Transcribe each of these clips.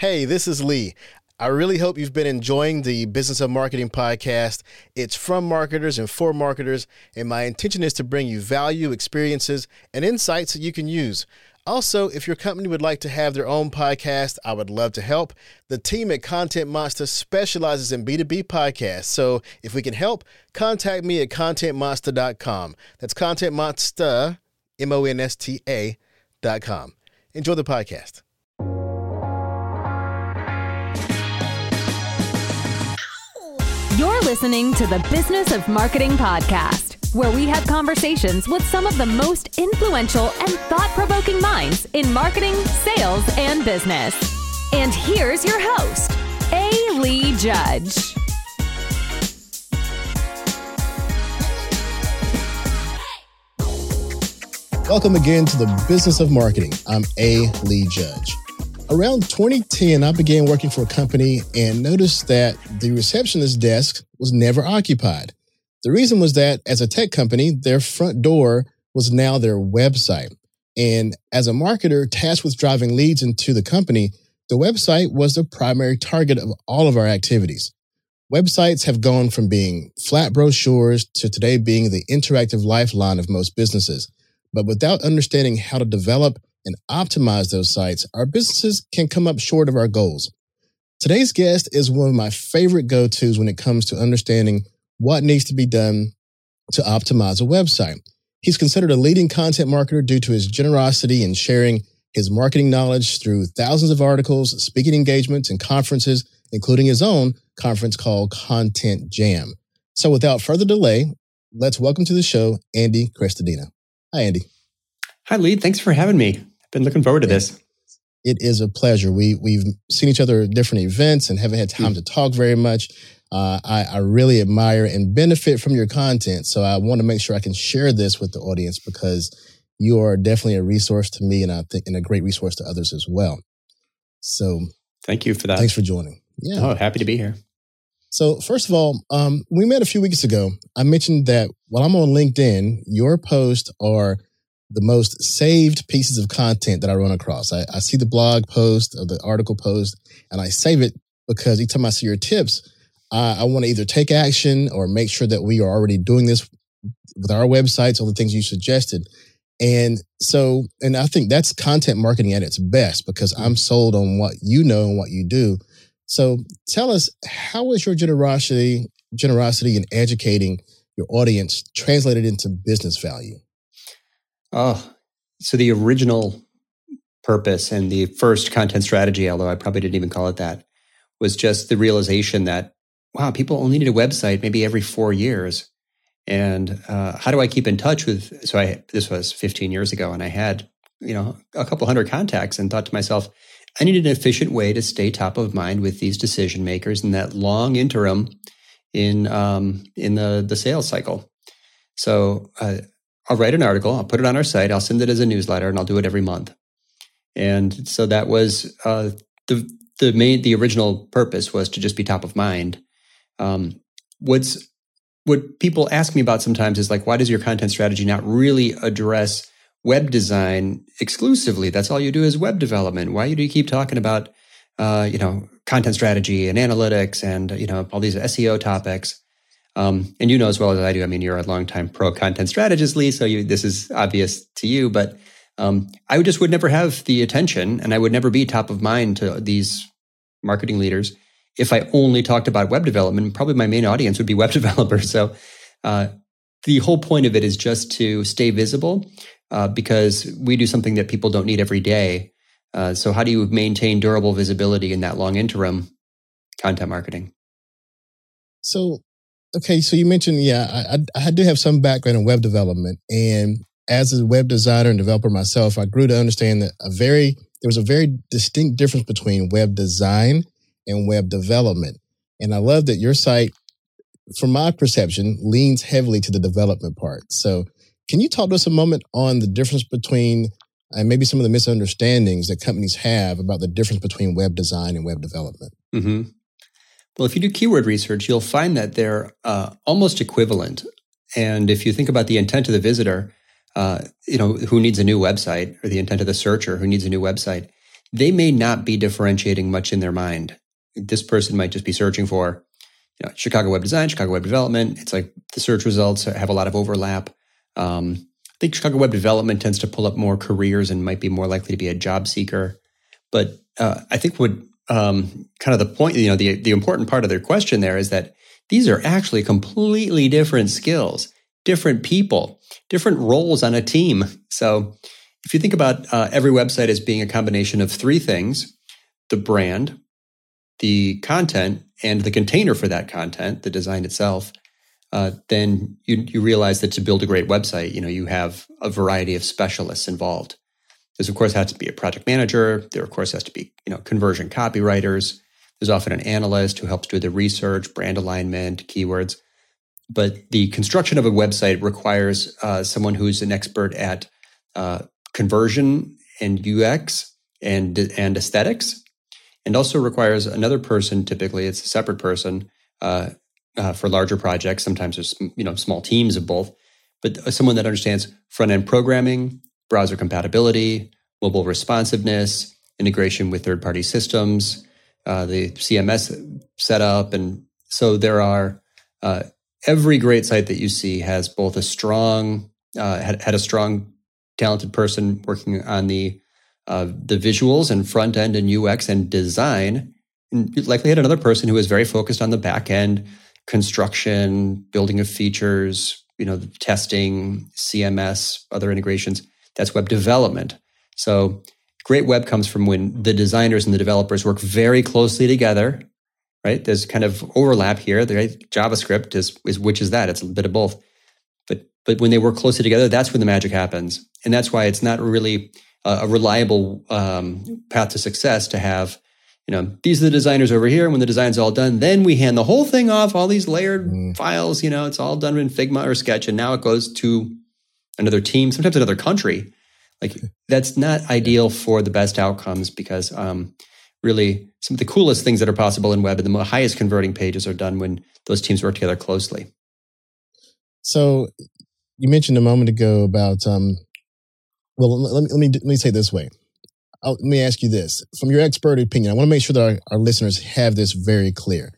Hey, this is Lee. I really hope you've been enjoying the Business of Marketing podcast. It's from marketers and for marketers, and my intention is to bring you value, experiences, and insights that you can use. Also, if your company would like to have their own podcast, I would love to help. The team at Content Monsta specializes in B2B podcasts. So if we can help, contact me at contentmonsta.com. That's Content Monsta, M O N S T A.com. Enjoy the podcast. Listening to the Business of Marketing podcast, where we have conversations with some of the most influential and thought provoking minds in marketing, sales, and business. And here's your host, A. Lee Judge. Welcome again to the Business of Marketing. I'm A. Lee Judge. Around 2010, I began working for a company and noticed that the receptionist desk was never occupied. The reason was that as a tech company, their front door was now their website. And as a marketer tasked with driving leads into the company, the website was the primary target of all of our activities. Websites have gone from being flat brochures to today being the interactive lifeline of most businesses. But without understanding how to develop and optimize those sites, our businesses can come up short of our goals. Today's guest is one of my favorite go tos when it comes to understanding what needs to be done to optimize a website. He's considered a leading content marketer due to his generosity in sharing his marketing knowledge through thousands of articles, speaking engagements, and conferences, including his own conference called Content Jam. So without further delay, let's welcome to the show Andy Crestodina. Hi, Andy. Hi, Lee. Thanks for having me. Been looking forward to this. It is a pleasure. We we've seen each other at different events and haven't had time mm. to talk very much. Uh, I, I really admire and benefit from your content, so I want to make sure I can share this with the audience because you are definitely a resource to me, and I think and a great resource to others as well. So, thank you for that. Thanks for joining. Yeah. Oh, happy to be here. So, first of all, um, we met a few weeks ago. I mentioned that while I'm on LinkedIn, your posts are the most saved pieces of content that I run across. I, I see the blog post or the article post and I save it because each time I see your tips, I, I want to either take action or make sure that we are already doing this with our websites, all the things you suggested. And so, and I think that's content marketing at its best because I'm sold on what you know and what you do. So tell us, how is your generosity, generosity in educating your audience translated into business value? Oh, so the original purpose and the first content strategy, although I probably didn't even call it that, was just the realization that, wow, people only need a website maybe every four years. And uh, how do I keep in touch with? So I this was 15 years ago, and I had you know a couple hundred contacts, and thought to myself, I need an efficient way to stay top of mind with these decision makers in that long interim in um, in the the sales cycle. So uh, I'll write an article, I'll put it on our site, I'll send it as a newsletter, and I'll do it every month. And so that was uh, the the main the original purpose was to just be top of mind. Um, what's what people ask me about sometimes is like, why does your content strategy not really address web design exclusively? That's all you do is web development. Why do you keep talking about uh, you know content strategy and analytics and you know all these SEO topics? Um, and you know as well as I do. I mean, you're a longtime pro content strategist, Lee, so you, this is obvious to you. But um, I just would never have the attention, and I would never be top of mind to these marketing leaders if I only talked about web development. Probably my main audience would be web developers. So uh, the whole point of it is just to stay visible uh, because we do something that people don't need every day. Uh, so how do you maintain durable visibility in that long interim? Content marketing. So Okay, so you mentioned, yeah, I, I do have some background in web development, and as a web designer and developer myself, I grew to understand that a very there was a very distinct difference between web design and web development. And I love that your site, from my perception, leans heavily to the development part. So, can you talk to us a moment on the difference between and maybe some of the misunderstandings that companies have about the difference between web design and web development? Mm-hmm. Well, if you do keyword research, you'll find that they're uh, almost equivalent. And if you think about the intent of the visitor, uh, you know, who needs a new website, or the intent of the searcher who needs a new website, they may not be differentiating much in their mind. This person might just be searching for, you know, Chicago web design, Chicago web development. It's like the search results have a lot of overlap. Um, I think Chicago web development tends to pull up more careers and might be more likely to be a job seeker. But uh, I think what um, kind of the point, you know, the the important part of their question there is that these are actually completely different skills, different people, different roles on a team. So if you think about uh, every website as being a combination of three things the brand, the content, and the container for that content, the design itself, uh, then you, you realize that to build a great website, you know, you have a variety of specialists involved. There's of course has to be a project manager. There of course has to be you know conversion copywriters. There's often an analyst who helps do the research, brand alignment, keywords. But the construction of a website requires uh, someone who's an expert at uh, conversion and UX and and aesthetics, and also requires another person. Typically, it's a separate person uh, uh, for larger projects. Sometimes there's you know small teams of both, but someone that understands front end programming, browser compatibility, mobile responsiveness, integration with third party systems, uh, the CMS setup, and so there are. Uh, every great site that you see has both a strong uh, had, had a strong talented person working on the uh, the visuals and front end and UX and design. And likely had another person who was very focused on the back end construction, building of features, you know, testing, CMS, other integrations. That's web development. So great web comes from when the designers and the developers work very closely together. Right? There's kind of overlap here. The JavaScript is, is which is that? It's a bit of both. But but when they work closely together, that's when the magic happens and that's why it's not really a, a reliable um, path to success to have you know these are the designers over here and when the design's all done then we hand the whole thing off all these layered mm. files you know it's all done in figma or sketch and now it goes to another team sometimes another country like that's not ideal for the best outcomes because um, really some of the coolest things that are possible in web and the highest converting pages are done when those teams work together closely so you mentioned a moment ago about um, well, let me, let me, let me say this way. I'll, let me ask you this from your expert opinion. I want to make sure that our, our listeners have this very clear.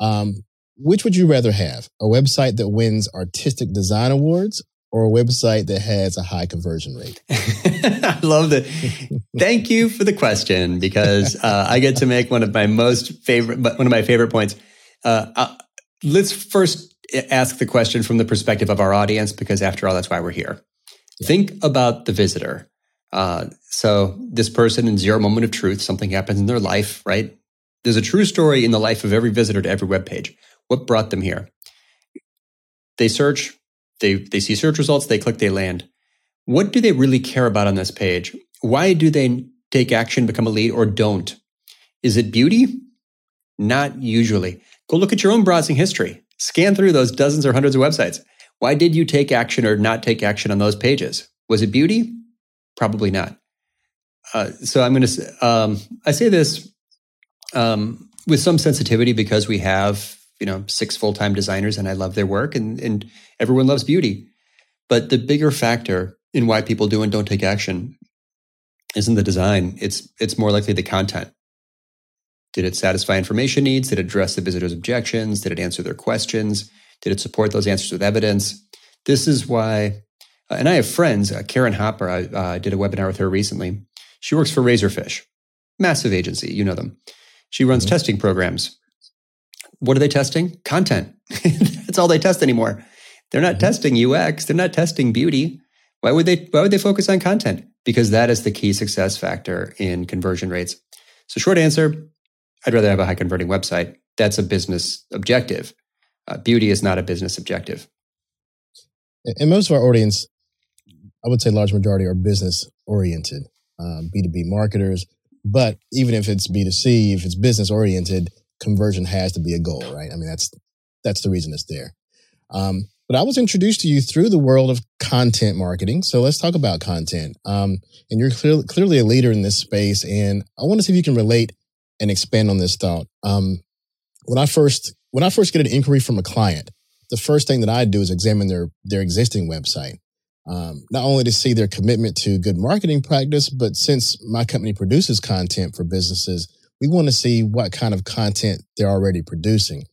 Um, which would you rather have? A website that wins artistic design awards or a website that has a high conversion rate? I love that. Thank you for the question because uh, I get to make one of my most favorite, one of my favorite points. Uh, uh, let's first ask the question from the perspective of our audience because after all, that's why we're here. Think about the visitor. Uh, so this person in zero moment of truth, something happens in their life, right? There's a true story in the life of every visitor to every web page. What brought them here? They search, they they see search results, they click, they land. What do they really care about on this page? Why do they take action, become a lead, or don't? Is it beauty? Not usually. Go look at your own browsing history. Scan through those dozens or hundreds of websites. Why did you take action or not take action on those pages? Was it beauty? Probably not. Uh, so I'm going to, um, I say this um, with some sensitivity because we have, you know, six full time designers and I love their work and, and everyone loves beauty. But the bigger factor in why people do and don't take action isn't the design. It's, it's more likely the content. Did it satisfy information needs? Did it address the visitor's objections? Did it answer their questions? Did it support those answers with evidence? This is why, uh, and I have friends, uh, Karen Hopper, I uh, did a webinar with her recently. She works for Razorfish, massive agency, you know them. She runs mm-hmm. testing programs. What are they testing? Content. That's all they test anymore. They're not mm-hmm. testing UX, they're not testing beauty. Why would they why would they focus on content? Because that is the key success factor in conversion rates. So short answer, I'd rather have a high converting website. That's a business objective. Uh, beauty is not a business objective. And most of our audience, I would say large majority are business oriented, um, B2B marketers. But even if it's B2C, if it's business oriented, conversion has to be a goal, right? I mean, that's, that's the reason it's there. Um, but I was introduced to you through the world of content marketing. So let's talk about content. Um, and you're clear, clearly a leader in this space. And I want to see if you can relate and expand on this thought. Um, when I first when I first get an inquiry from a client, the first thing that I do is examine their their existing website. Um, not only to see their commitment to good marketing practice, but since my company produces content for businesses, we want to see what kind of content they're already producing.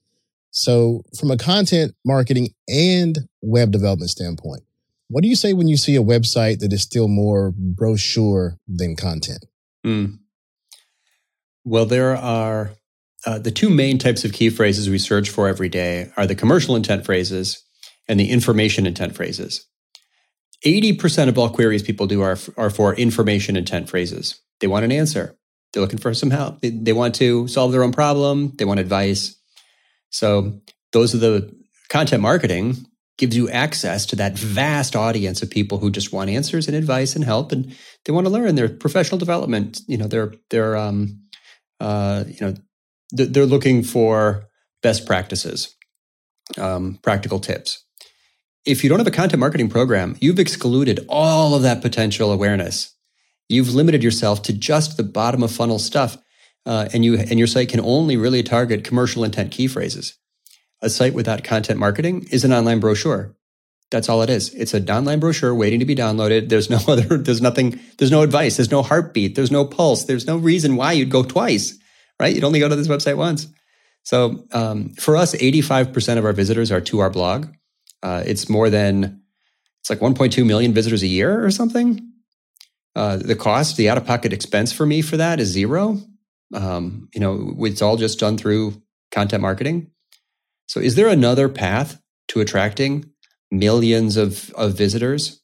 So, from a content marketing and web development standpoint, what do you say when you see a website that is still more brochure than content? Mm. Well, there are uh, the two main types of key phrases we search for every day are the commercial intent phrases and the information intent phrases. 80% of all queries people do are, are for information intent phrases. They want an answer. They're looking for some help. They, they want to solve their own problem. They want advice. So those are the content marketing gives you access to that vast audience of people who just want answers and advice and help and they want to learn their professional development you know they're they're um uh you know they're looking for best practices um practical tips if you don't have a content marketing program you've excluded all of that potential awareness you've limited yourself to just the bottom of funnel stuff uh, and you and your site can only really target commercial intent key phrases a site without content marketing is an online brochure. That's all it is. It's an online brochure waiting to be downloaded. There's no other, there's nothing, there's no advice, there's no heartbeat, there's no pulse, there's no reason why you'd go twice, right? You'd only go to this website once. So um, for us, 85% of our visitors are to our blog. Uh, it's more than, it's like 1.2 million visitors a year or something. Uh, the cost, the out of pocket expense for me for that is zero. Um, you know, it's all just done through content marketing. So, is there another path to attracting millions of, of visitors,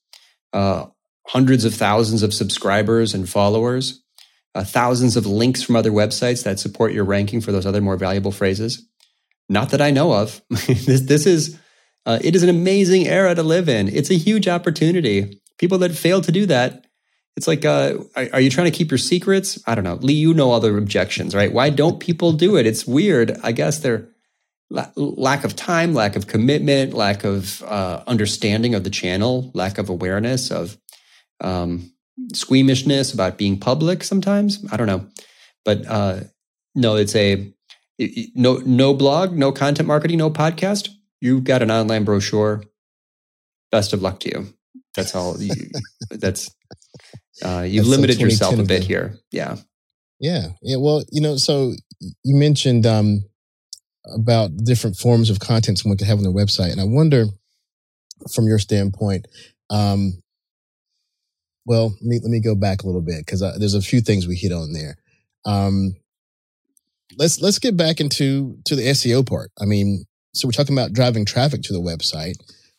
uh, hundreds of thousands of subscribers and followers, uh, thousands of links from other websites that support your ranking for those other more valuable phrases? Not that I know of. this, this is uh, it is an amazing era to live in. It's a huge opportunity. People that fail to do that, it's like, uh, are, are, you trying to keep your secrets? I don't know. Lee, you know all the objections, right? Why don't people do it? It's weird. I guess they're lack of time, lack of commitment, lack of uh, understanding of the channel, lack of awareness of um, squeamishness about being public. Sometimes I don't know, but uh, no, it's a no no blog, no content marketing, no podcast. You've got an online brochure. Best of luck to you. That's all. You, that's uh, you've that's limited yourself a bit here. Yeah. Yeah. Yeah. Well, you know, so you mentioned um, about different forms of content someone can have on their website. And I wonder, from your standpoint, um, well, let me, let me go back a little bit because there's a few things we hit on there. Um, let's let's get back into to the SEO part. I mean, so we're talking about driving traffic to the website.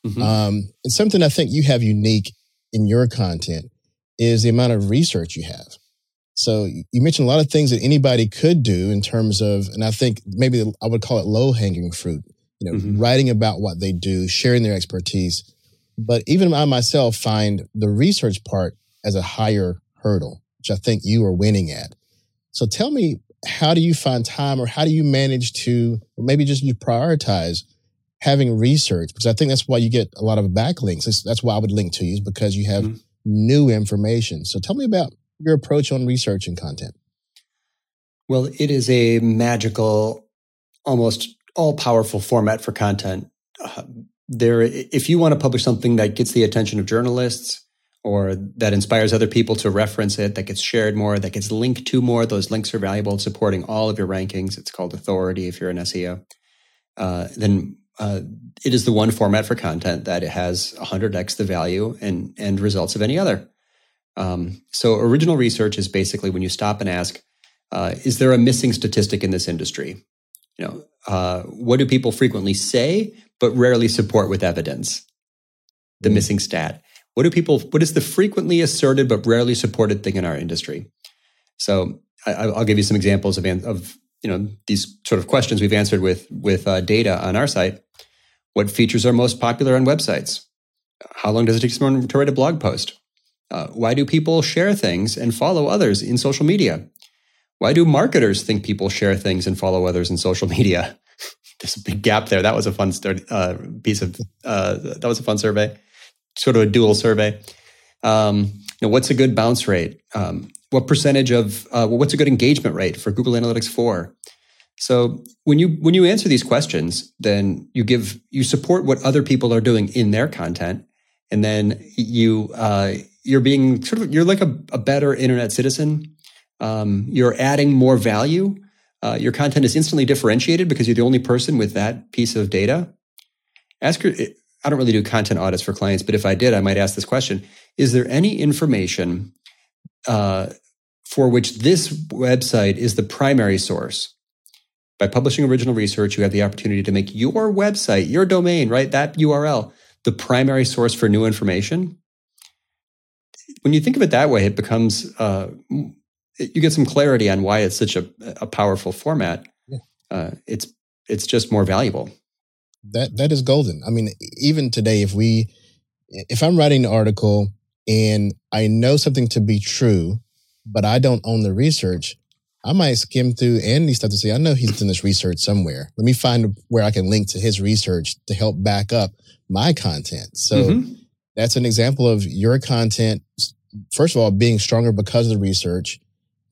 Mm-hmm. Um, it's something I think you have unique in your content is the amount of research you have. So you mentioned a lot of things that anybody could do in terms of, and I think maybe I would call it low hanging fruit, you know, mm-hmm. writing about what they do, sharing their expertise. But even I myself find the research part as a higher hurdle, which I think you are winning at. So tell me, how do you find time or how do you manage to, or maybe just you prioritize having research? Because I think that's why you get a lot of backlinks. That's why I would link to you is because you have mm-hmm. New information. So tell me about your approach on research and content? Well, it is a magical, almost all powerful format for content. Uh, there, if you want to publish something that gets the attention of journalists or that inspires other people to reference it, that gets shared more, that gets linked to more, those links are valuable in supporting all of your rankings. It's called authority if you're an SEO. Uh, then uh, it is the one format for content that it has 100x the value and, and results of any other. Um, so original research is basically when you stop and ask, uh, is there a missing statistic in this industry? You know, uh, what do people frequently say but rarely support with evidence? The mm missing stat. What do people? What is the frequently asserted but rarely supported thing in our industry? So I, will give you some examples of, of you know these sort of questions we've answered with with uh, data on our site. What features are most popular on websites? How long does it take someone to write a blog post? Uh, why do people share things and follow others in social media? Why do marketers think people share things and follow others in social media? There's a big gap there. That was a fun uh, piece of uh, that was a fun survey, sort of a dual survey. Um, you know, what's a good bounce rate? Um, what percentage of uh, what's a good engagement rate for Google Analytics 4? So when you when you answer these questions, then you give you support what other people are doing in their content, and then you uh, you're being sort of you're like a, a better internet citizen. Um, you're adding more value. Uh, your content is instantly differentiated because you're the only person with that piece of data. Ask your, I don't really do content audits for clients, but if I did, I might ask this question: Is there any information uh, for which this website is the primary source? By publishing original research, you have the opportunity to make your website, your domain, right, that URL, the primary source for new information. When you think of it that way, it becomes uh, you get some clarity on why it's such a, a powerful format. Yeah. Uh, it's it's just more valuable. That that is golden. I mean, even today, if we if I'm writing an article and I know something to be true, but I don't own the research, I might skim through Andy's stuff to say, I know he's done this research somewhere. Let me find where I can link to his research to help back up my content. So mm-hmm. that's an example of your content, first of all, being stronger because of the research,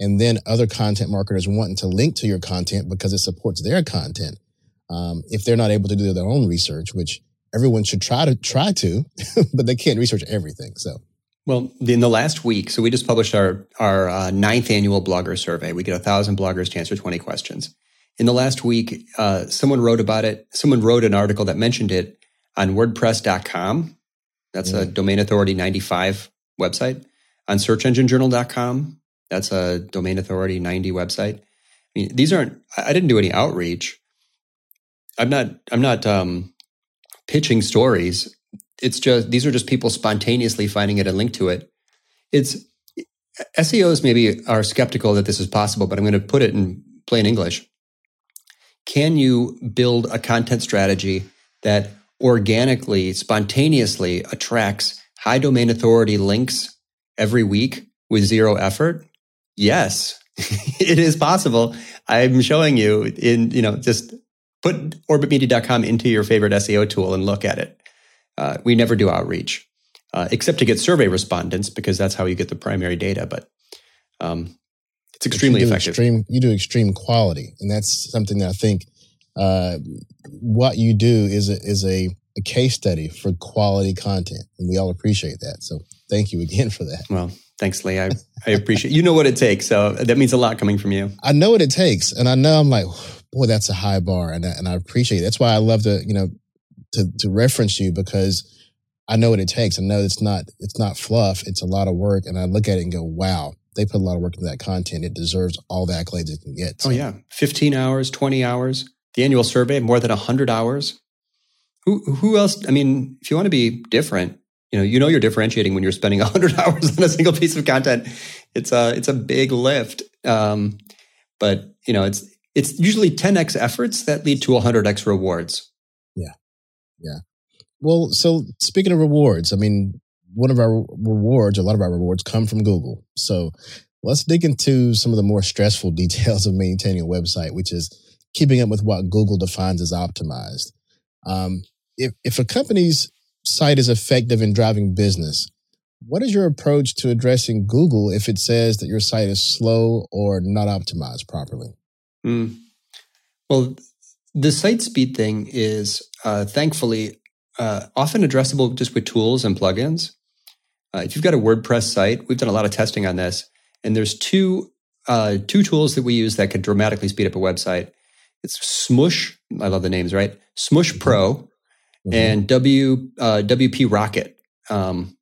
and then other content marketers wanting to link to your content because it supports their content. Um, if they're not able to do their own research, which everyone should try to try to, but they can't research everything. So well, in the last week, so we just published our our uh, ninth annual blogger survey. We get a thousand bloggers to answer twenty questions. In the last week, uh, someone wrote about it. Someone wrote an article that mentioned it on WordPress.com. That's yeah. a domain authority ninety five website. On SearchEngineJournal.com. That's a domain authority ninety website. I mean, these aren't. I didn't do any outreach. I'm not. I'm not um, pitching stories it's just these are just people spontaneously finding it and link to it. It's SEOs maybe are skeptical that this is possible, but I'm going to put it in plain English. Can you build a content strategy that organically, spontaneously attracts high domain authority links every week with zero effort? Yes, it is possible. I'm showing you in, you know, just put orbitmedia.com into your favorite SEO tool and look at it. Uh, we never do outreach, uh, except to get survey respondents because that's how you get the primary data. But um, it's extremely effective. Extreme, you do extreme quality, and that's something that I think uh, what you do is a, is a, a case study for quality content, and we all appreciate that. So thank you again for that. Well, Thanks, Lee. I, I appreciate you know what it takes. So that means a lot coming from you. I know what it takes. And I know I'm like, boy, that's a high bar. And I, and I appreciate it. That's why I love to, you know, to to reference you because I know what it takes. I know it's not it's not fluff. It's a lot of work, and I look at it and go, "Wow, they put a lot of work into that content. It deserves all the accolades it can get." So. Oh yeah, fifteen hours, twenty hours. The annual survey, more than hundred hours. Who who else? I mean, if you want to be different, you know, you know, you're differentiating when you're spending hundred hours on a single piece of content. It's a it's a big lift. Um, but you know, it's it's usually 10x efforts that lead to 100x rewards. Yeah. Well, so speaking of rewards, I mean, one of our rewards, a lot of our rewards come from Google. So let's dig into some of the more stressful details of maintaining a website, which is keeping up with what Google defines as optimized. Um, if, if a company's site is effective in driving business, what is your approach to addressing Google if it says that your site is slow or not optimized properly? Mm. Well, the site speed thing is uh, thankfully uh, often addressable just with tools and plugins. Uh, if you've got a WordPress site, we've done a lot of testing on this, and there's two uh, two tools that we use that can dramatically speed up a website. It's Smush. I love the names, right? Smush mm-hmm. Pro mm-hmm. and W uh, WP Rocket. Um,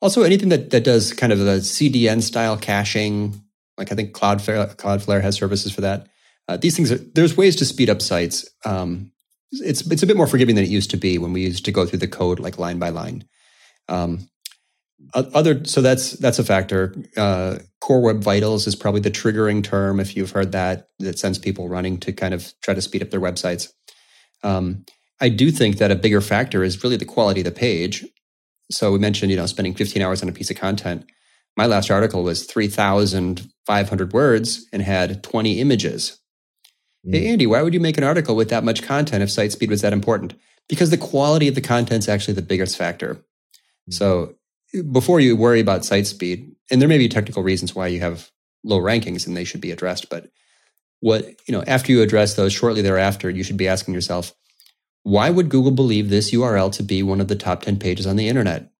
also, anything that that does kind of the CDN style caching, like I think Cloudflare Cloudflare has services for that. Uh, these things are there's ways to speed up sites. Um, it's it's a bit more forgiving than it used to be when we used to go through the code like line by line. Um, other so that's that's a factor. Uh, Core Web Vitals is probably the triggering term if you've heard that that sends people running to kind of try to speed up their websites. Um, I do think that a bigger factor is really the quality of the page. So we mentioned you know spending 15 hours on a piece of content. My last article was 3,500 words and had 20 images. Hey, mm. Andy, why would you make an article with that much content if site speed was that important? Because the quality of the content is actually the biggest factor. Mm-hmm. So before you worry about site speed, and there may be technical reasons why you have low rankings and they should be addressed, but what, you know, after you address those shortly thereafter, you should be asking yourself, why would Google believe this URL to be one of the top 10 pages on the internet?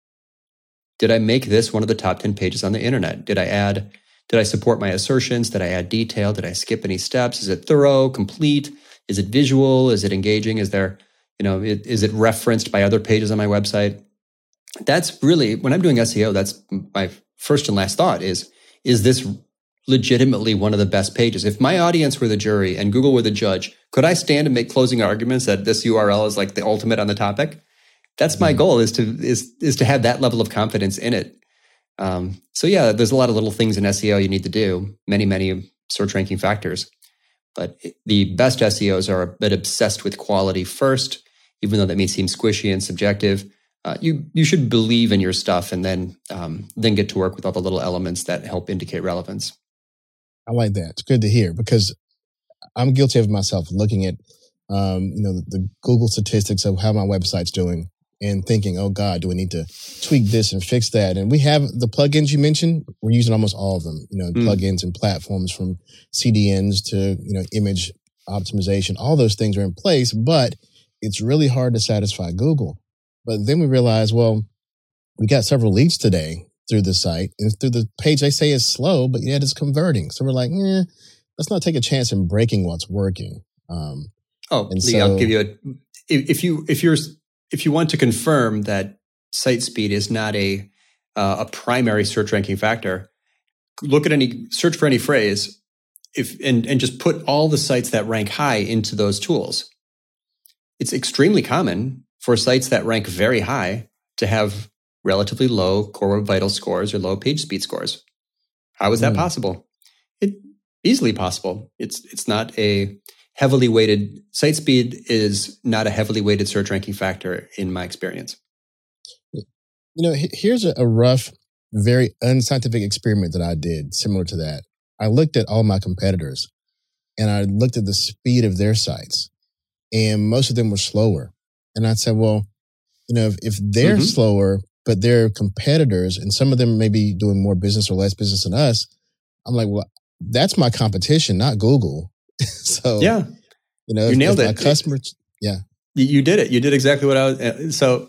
Did I make this one of the top 10 pages on the internet? Did I add, did I support my assertions? Did I add detail? Did I skip any steps? Is it thorough, complete? Is it visual? Is it engaging? Is there, you know, is it referenced by other pages on my website? That's really, when I'm doing SEO, that's my first and last thought is, is this legitimately one of the best pages? If my audience were the jury and Google were the judge, could I stand and make closing arguments that this URL is like the ultimate on the topic? That's my mm-hmm. goal is to is is to have that level of confidence in it. Um, so yeah, there's a lot of little things in SEO you need to do, many many search ranking factors. But the best SEOs are a bit obsessed with quality first, even though that may seem squishy and subjective. Uh, you you should believe in your stuff and then um, then get to work with all the little elements that help indicate relevance. I like that. It's good to hear because I'm guilty of myself looking at um, you know the, the Google statistics of how my website's doing and thinking, oh God, do we need to tweak this and fix that? And we have the plugins you mentioned. We're using almost all of them. You know, mm. plugins and platforms from CDNs to you know image optimization. All those things are in place, but it's really hard to satisfy Google. But then we realize, well, we got several leads today through the site and through the page. They say is slow, but yet it's converting. So we're like, eh, let's not take a chance in breaking what's working. Um, oh, Lee, so, I'll give you a. If you if you're if you want to confirm that site speed is not a uh, a primary search ranking factor, look at any search for any phrase, if and and just put all the sites that rank high into those tools. It's extremely common for sites that rank very high to have relatively low core web vital scores or low page speed scores. How is that mm. possible? It easily possible. It's it's not a heavily weighted site speed is not a heavily weighted search ranking factor in my experience. You know, here's a rough, very unscientific experiment that I did similar to that. I looked at all my competitors and I looked at the speed of their sites and most of them were slower. And I said, well, you know, if, if they're mm-hmm. slower, but they're competitors and some of them may be doing more business or less business than us, I'm like, well, that's my competition, not Google. so, yeah, you know, you if, nailed if it. customers, yeah, you, you did it. You did exactly what I was. Uh, so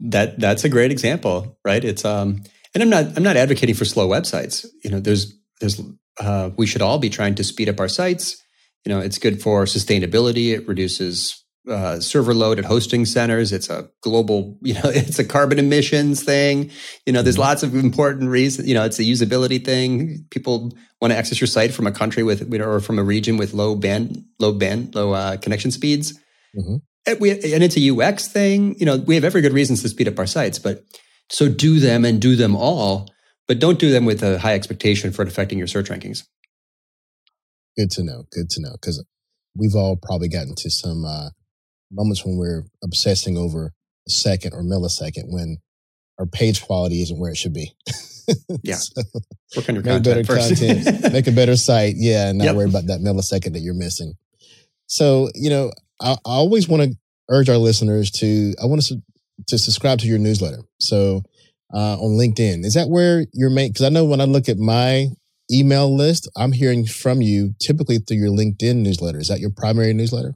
that, that's a great example, right? It's, um, and I'm not, I'm not advocating for slow websites. You know, there's, there's, uh, we should all be trying to speed up our sites. You know, it's good for sustainability. It reduces uh, server load at hosting centers. It's a global, you know, it's a carbon emissions thing. You know, there's mm-hmm. lots of important reasons. You know, it's a usability thing. People want to access your site from a country with, or from a region with low band, low band, low uh, connection speeds. Mm-hmm. And, we, and it's a UX thing. You know, we have every good reasons to speed up our sites, but so do them and do them all, but don't do them with a high expectation for it affecting your search rankings. Good to know. Good to know. Because we've all probably gotten to some uh, moments when we're obsessing over a second or millisecond when our page quality isn't where it should be. yeah. so Work on your make content better first. content, make a better site. Yeah. And not yep. worry about that millisecond that you're missing. So, you know, I, I always want to urge our listeners to, I want to, to subscribe to your newsletter. So, uh, on LinkedIn, is that where you're making, cause I know when I look at my email list, I'm hearing from you typically through your LinkedIn newsletter. Is that your primary newsletter?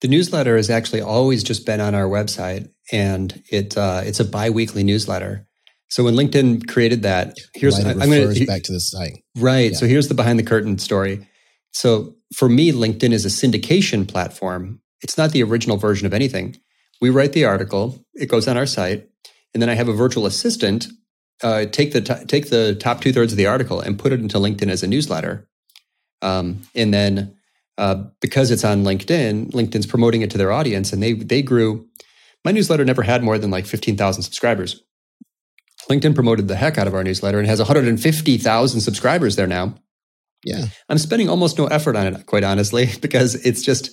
The newsletter has actually always just been on our website, and it uh, it's a biweekly newsletter. So when LinkedIn created that, here's right, I'm going to back to the site. Right. Yeah. So here's the behind the curtain story. So for me, LinkedIn is a syndication platform. It's not the original version of anything. We write the article, it goes on our site, and then I have a virtual assistant uh, take the t- take the top two thirds of the article and put it into LinkedIn as a newsletter. Um, and then uh, because it's on LinkedIn, LinkedIn's promoting it to their audience, and they they grew. My newsletter never had more than like fifteen thousand subscribers. LinkedIn promoted the heck out of our newsletter and has one hundred and fifty thousand subscribers there now. Yeah, I'm spending almost no effort on it, quite honestly, because it's just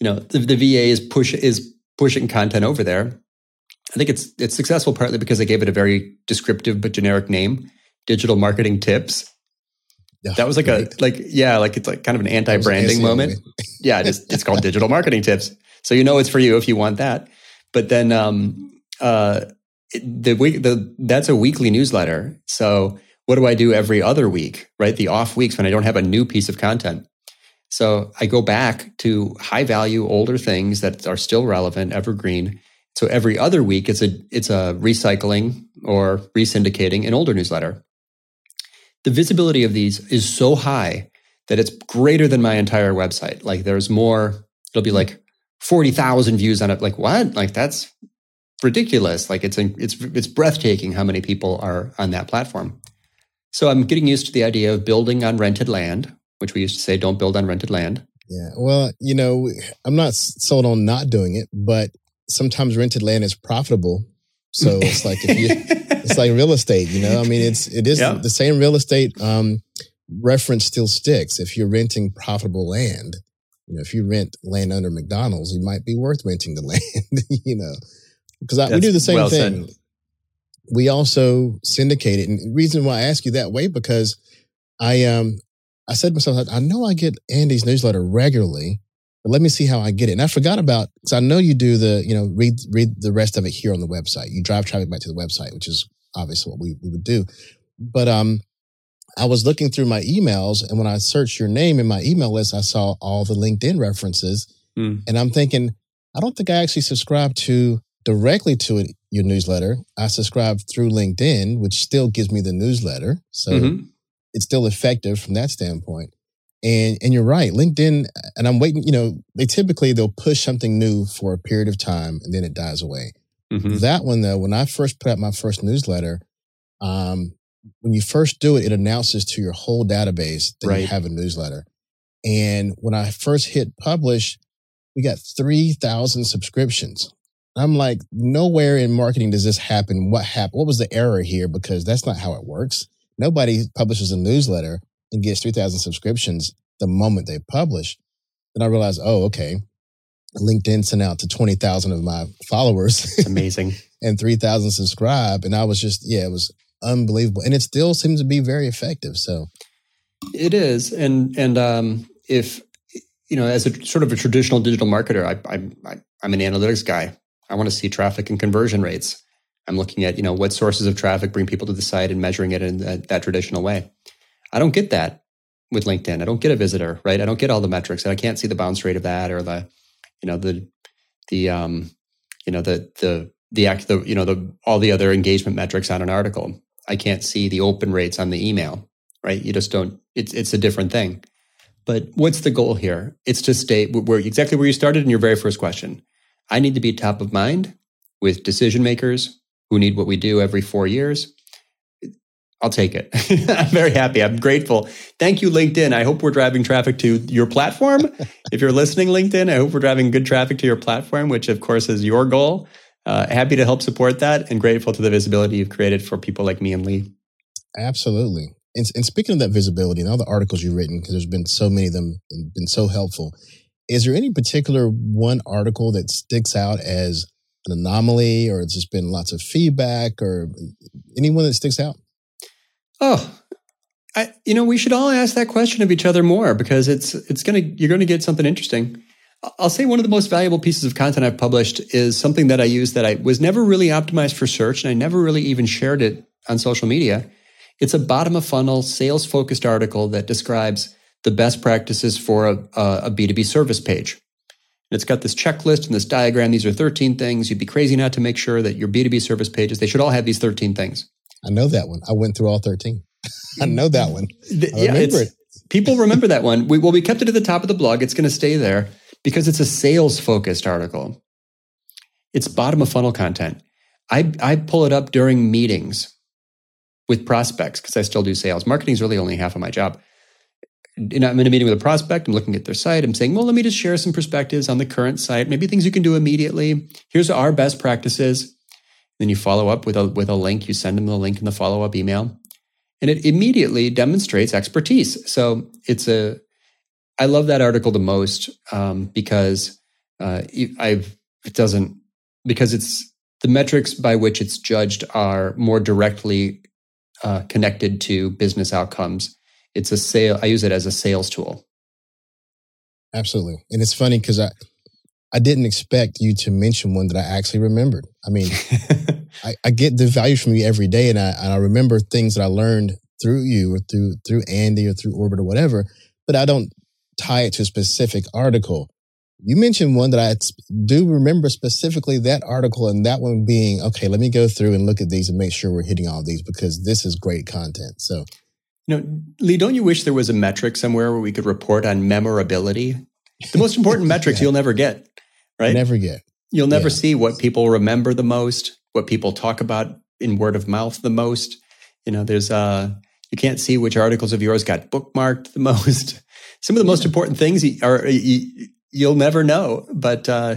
you know the, the VA is push is pushing content over there. I think it's it's successful partly because I gave it a very descriptive but generic name, digital marketing tips that was like a like yeah, like it's like kind of an anti-branding moment. yeah, it's it's called digital marketing tips. So you know it's for you if you want that. But then um uh the week the that's a weekly newsletter. So what do I do every other week, right? The off weeks when I don't have a new piece of content. So I go back to high value older things that are still relevant, evergreen, So every other week, it's a it's a recycling or resyndicating an older newsletter. The visibility of these is so high that it's greater than my entire website. Like there's more. It'll be like forty thousand views on it. Like what? Like that's ridiculous. Like it's it's it's breathtaking how many people are on that platform. So I'm getting used to the idea of building on rented land, which we used to say don't build on rented land. Yeah. Well, you know, I'm not sold on not doing it, but sometimes rented land is profitable. So it's like if you it's like real estate, you know. I mean, it's it is the same real estate um, reference still sticks. If you're renting profitable land, you know, if you rent land under McDonald's, it might be worth renting the land, you know because we do the same well thing. Said. We also syndicate it, and the reason why I ask you that way because I um I said to myself, I know I get Andy's newsletter regularly, but let me see how I get it. And I forgot about because I know you do the you know read read the rest of it here on the website. You drive traffic back to the website, which is obviously what we, we would do. But um, I was looking through my emails, and when I searched your name in my email list, I saw all the LinkedIn references, mm. and I'm thinking, I don't think I actually subscribed to directly to it, your newsletter. I subscribe through LinkedIn, which still gives me the newsletter. So mm-hmm. it's still effective from that standpoint. And and you're right, LinkedIn, and I'm waiting, you know, they typically they'll push something new for a period of time and then it dies away. Mm-hmm. That one though, when I first put out my first newsletter, um, when you first do it, it announces to your whole database that right. you have a newsletter. And when I first hit publish, we got 3,000 subscriptions. I'm like, nowhere in marketing does this happen. What happened? What was the error here? Because that's not how it works. Nobody publishes a newsletter and gets 3,000 subscriptions the moment they publish. Then I realized, oh, okay. LinkedIn sent out to 20,000 of my followers. amazing. and 3,000 subscribe. And I was just, yeah, it was unbelievable. And it still seems to be very effective. So it is. And, and, um, if, you know, as a sort of a traditional digital marketer, I, I, I I'm an analytics guy. I want to see traffic and conversion rates. I'm looking at, you know, what sources of traffic bring people to the site and measuring it in that, that traditional way. I don't get that with LinkedIn. I don't get a visitor, right? I don't get all the metrics. And I can't see the bounce rate of that or the, you know, the, the, um, you know, the, the, the act, the, you know, the, all the other engagement metrics on an article. I can't see the open rates on the email, right? You just don't, it's, it's a different thing. But what's the goal here? It's to stay where exactly where you started in your very first question. I need to be top of mind with decision makers who need what we do every four years. I'll take it. I'm very happy. I'm grateful. Thank you, LinkedIn. I hope we're driving traffic to your platform. if you're listening, LinkedIn, I hope we're driving good traffic to your platform, which of course is your goal. Uh, happy to help support that and grateful to the visibility you've created for people like me and Lee. Absolutely. And, and speaking of that visibility and all the articles you've written, because there's been so many of them and been so helpful, is there any particular one article that sticks out as an anomaly or it's just been lots of feedback or anyone that sticks out? Oh, I, you know, we should all ask that question of each other more because it's it's gonna you're gonna get something interesting. I'll say one of the most valuable pieces of content I've published is something that I use that I was never really optimized for search and I never really even shared it on social media. It's a bottom of funnel sales focused article that describes the best practices for a a B2B service page. And it's got this checklist and this diagram. These are 13 things. You'd be crazy not to make sure that your B2B service pages, they should all have these 13 things. I know that one. I went through all 13. I know that one. Yeah, it. People remember that one. We, well, we kept it at the top of the blog. It's going to stay there because it's a sales focused article. It's bottom of funnel content. I, I pull it up during meetings with prospects because I still do sales. Marketing is really only half of my job you know, I'm in a meeting with a prospect. I'm looking at their site. I'm saying, well, let me just share some perspectives on the current site. Maybe things you can do immediately. Here's our best practices. Then you follow up with a with a link. You send them the link in the follow up email, and it immediately demonstrates expertise. So it's a. I love that article the most um, because uh, I've it doesn't because it's the metrics by which it's judged are more directly uh, connected to business outcomes it's a sale. I use it as a sales tool. Absolutely. And it's funny because I, I didn't expect you to mention one that I actually remembered. I mean, I, I, get the value from you every day, and I, and I remember things that I learned through you or through through Andy or through Orbit or whatever, but I don't tie it to a specific article. You mentioned one that I do remember specifically that article and that one being, okay, let me go through and look at these and make sure we're hitting all these because this is great content. So, you know, Lee, don't you wish there was a metric somewhere where we could report on memorability? The most important metrics yeah. you'll never get, right? Never get. You'll never yeah. see what people remember the most, what people talk about in word of mouth the most. You know, there's uh you can't see which articles of yours got bookmarked the most. Some of the most important things are you'll never know, but uh,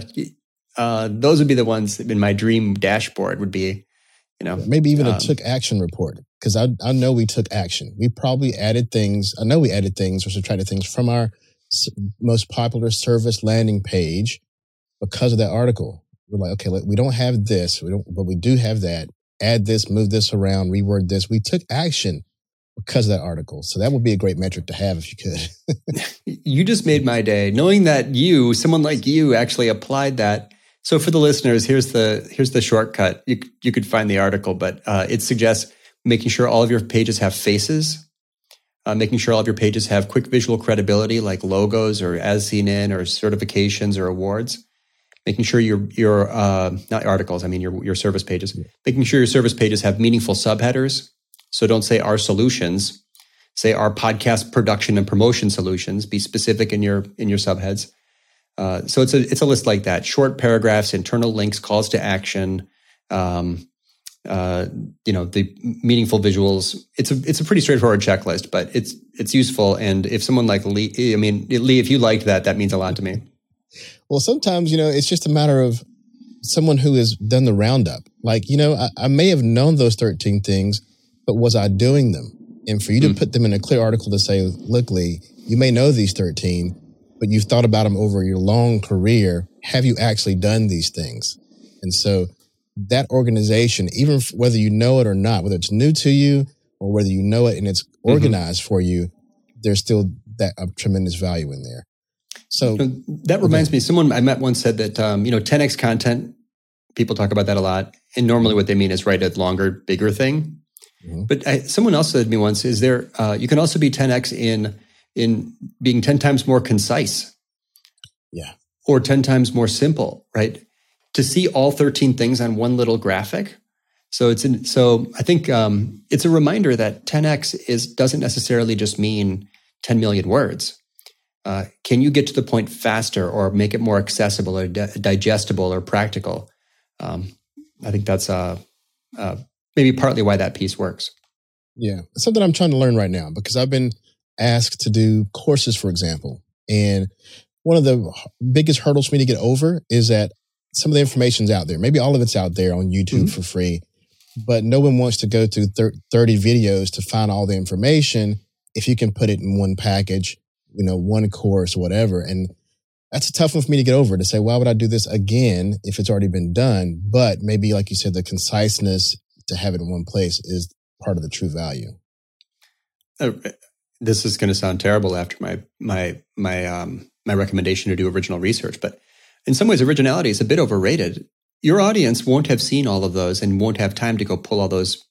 uh, those would be the ones in my dream dashboard would be, you know, maybe even um, a took action report because I I know we took action. We probably added things. I know we added things or subtracted things from our most popular service landing page because of that article. We're like, okay, we don't have this, we don't, but we do have that. Add this, move this around, reword this. We took action because of that article. So that would be a great metric to have if you could. you just made my day knowing that you, someone like you, actually applied that. So for the listeners, here's the here's the shortcut. You you could find the article, but uh, it suggests making sure all of your pages have faces, uh, making sure all of your pages have quick visual credibility like logos or as seen in or certifications or awards. Making sure your your uh, not articles, I mean your your service pages. Making sure your service pages have meaningful subheaders so don't say our solutions. Say our podcast production and promotion solutions. Be specific in your in your subheads. Uh, so it's a it's a list like that: short paragraphs, internal links, calls to action. Um, uh, you know the meaningful visuals. It's a it's a pretty straightforward checklist, but it's it's useful. And if someone like Lee, I mean Lee, if you liked that, that means a lot to me. Well, sometimes you know it's just a matter of someone who has done the roundup. Like you know, I, I may have known those thirteen things, but was I doing them? And for you to mm. put them in a clear article to say, look, Lee, you may know these 13, but you've thought about them over your long career. Have you actually done these things? And so that organization, even whether you know it or not, whether it's new to you or whether you know it and it's mm-hmm. organized mm-hmm. for you, there's still that a tremendous value in there. So that reminds okay. me, someone I met once said that, um, you know, 10x content, people talk about that a lot. And normally what they mean is write a longer, bigger thing. Mm-hmm. But I, someone else said to me once, "Is there? Uh, you can also be 10x in in being 10 times more concise, yeah, or 10 times more simple, right? To see all 13 things on one little graphic. So it's in, so I think um, it's a reminder that 10x is doesn't necessarily just mean 10 million words. Uh, can you get to the point faster, or make it more accessible, or di- digestible, or practical? Um, I think that's uh, uh, maybe partly why that piece works. Yeah, it's something I'm trying to learn right now because I've been asked to do courses, for example, and one of the biggest hurdles for me to get over is that some of the information's out there. Maybe all of it's out there on YouTube mm-hmm. for free, but no one wants to go through 30 videos to find all the information if you can put it in one package, you know, one course, whatever. And that's a tough one for me to get over to say, why would I do this again if it's already been done? But maybe, like you said, the conciseness to have it in one place is part of the true value. Uh, this is going to sound terrible after my my my um, my recommendation to do original research, but in some ways, originality is a bit overrated. Your audience won't have seen all of those and won't have time to go pull all those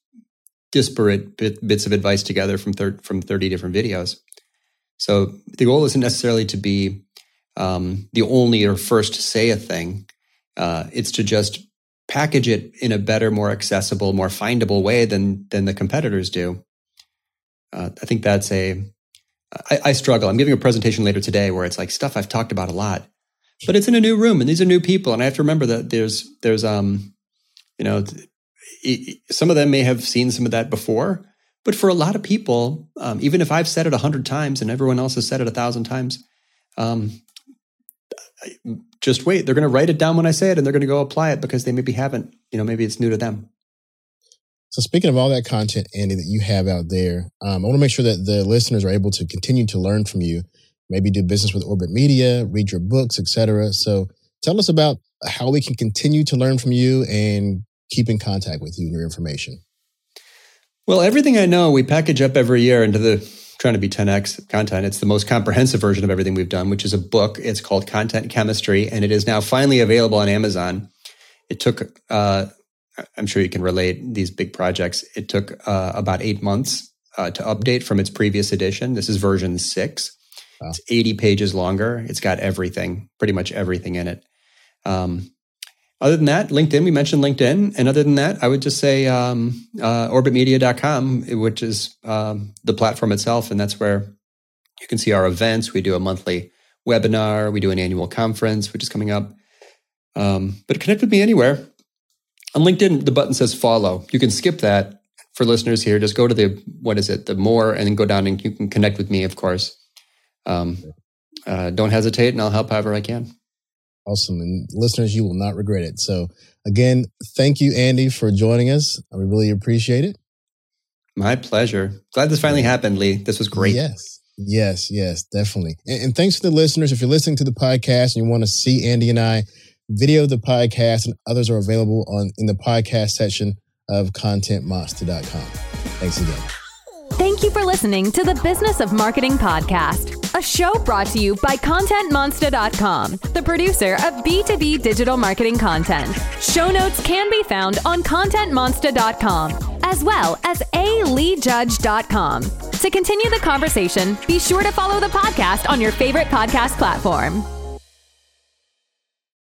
disparate bit, bits of advice together from thir- from thirty different videos. So the goal isn't necessarily to be um, the only or first to say a thing. Uh, it's to just package it in a better, more accessible, more findable way than than the competitors do. Uh, I think that's a. I, I struggle. I'm giving a presentation later today where it's like stuff I've talked about a lot, but it's in a new room and these are new people, and I have to remember that there's there's um, you know, some of them may have seen some of that before, but for a lot of people, um, even if I've said it a hundred times and everyone else has said it a thousand times, um, just wait. They're going to write it down when I say it and they're going to go apply it because they maybe haven't, you know, maybe it's new to them. So speaking of all that content, Andy, that you have out there, um, I want to make sure that the listeners are able to continue to learn from you, maybe do business with Orbit Media, read your books, etc. So tell us about how we can continue to learn from you and keep in contact with you and your information. Well, everything I know, we package up every year into the trying to be 10x content. It's the most comprehensive version of everything we've done, which is a book. It's called Content Chemistry, and it is now finally available on Amazon. It took, uh, I'm sure you can relate these big projects. It took uh, about eight months uh, to update from its previous edition. This is version six. Wow. It's 80 pages longer. It's got everything, pretty much everything in it. Um, other than that, LinkedIn, we mentioned LinkedIn. And other than that, I would just say um, uh, orbitmedia.com, which is um, the platform itself. And that's where you can see our events. We do a monthly webinar, we do an annual conference, which is coming up. Um, but connect with me anywhere. On LinkedIn, the button says follow. You can skip that for listeners here. Just go to the, what is it, the more, and then go down and you can connect with me, of course. Um, uh, don't hesitate, and I'll help however I can. Awesome. And listeners, you will not regret it. So, again, thank you, Andy, for joining us. I really appreciate it. My pleasure. Glad this finally happened, Lee. This was great. Yes. Yes. Yes. Definitely. And, and thanks to the listeners. If you're listening to the podcast and you want to see Andy and I, video the podcast and others are available on in the podcast section of contentmonsta.com. Thanks again. Thank you for listening to the Business of Marketing podcast, a show brought to you by ContentMonsta.com, the producer of B2B digital marketing content. Show notes can be found on ContentMonsta.com, as well as aleejudge.com. To continue the conversation, be sure to follow the podcast on your favorite podcast platform.